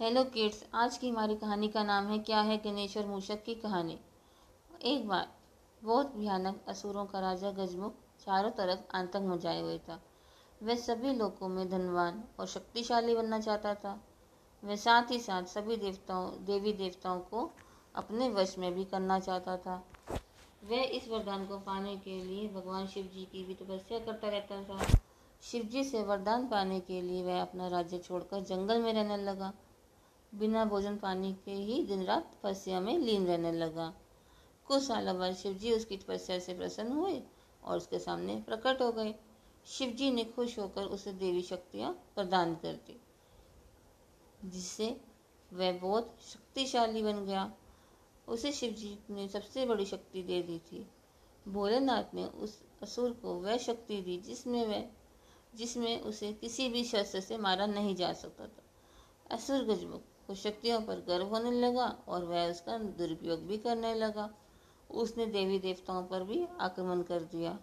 Hello kids आज की हमारी कहानी का नाम है, क्या है गणेश और मूषक की कहानी? एक बार, बहुत भयानक असुरों का राजा गजमुख चारों तरफ़ आतंक मचाए हुए था। वह सभी लोगों में धनवान और शक्तिशाली बनना चाहता था। वह साथ ही साथ सभी देवताओं, देवी देवताओं को अपने वश में भी करना चाहता था। वह इस वरदान को पाने के लिए भगवान शिव जी की भी तपस्या करता रहता था। शिव जी से वरदान पाने के लिए वह अपना राज्य छोड़कर जंगल में रहने लगा। बिना भोजन पानी के ही दिन रात तपस्या में लीन रहने लगा। कुछ सालों बाद शिव जी उसकी तपस्या से प्रसन्न हुए और उसके सामने प्रकट हो गए। शिव जी ने खुश होकर उसे देवी शक्तियाँ प्रदान कर दी, जिससे वह बहुत शक्तिशाली बन गया। उसे शिव जी ने सबसे बड़ी शक्ति दे दी थी। भोलेनाथ ने उस असुर को वह शक्ति दी जिसमें वह, जिसमें उसे किसी भी शस्त्र से मारा नहीं जा सकता था। असुर गजमुख शक्तियों पर गर्व होने लगा और वह उसका दुरुपयोग भी करने लगा। उसने देवी देवताओं पर भी आक्रमण कर दिया।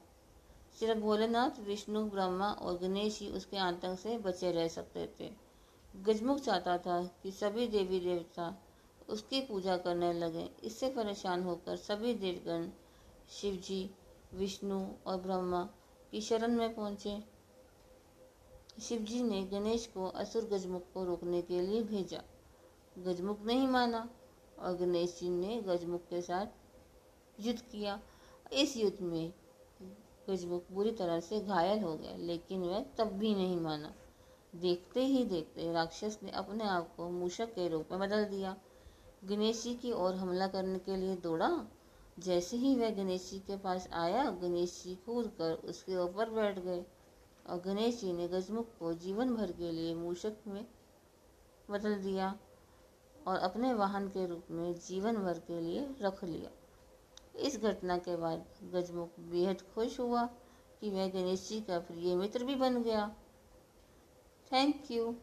सिर्फ़ भोलेनाथ, विष्णु, ब्रह्मा और गणेश ही उसके आतंक से बचे रह सकते थे। गजमुख चाहता था कि सभी देवी देवता उसकी पूजा करने लगे। इससे परेशान होकर सभी देवगण शिवजी, विष्णु और ब्रह्मा की शरण में पहुँचे। शिवजी ने गणेश को असुर गजमुख को रोकने के लिए भेजा। गजमुख नहीं माना। और गणेश जी ने गजमुख के साथ युद्ध किया। इस युद्ध में गजमुख बुरी तरह से घायल हो गया, लेकिन वह तब भी नहीं माना। देखते ही देखते राक्षस ने अपने आप को मूषक के रूप में बदल दिया। गणेश जी की ओर हमला करने के लिए दौड़ा। जैसे ही वह गणेश जी के पास आया, गणेश जी कूद कर उसके ऊपर बैठ गए। और गणेश जी ने गजमुख को जीवन भर के लिए मूषक में बदल दिया। और अपने वाहन के रूप में जीवन भर के लिए रख लिया। इस घटना के बाद गजमुख बेहद खुश हुआ कि वह गणेश जी का प्रिय मित्र भी बन गया। Thank you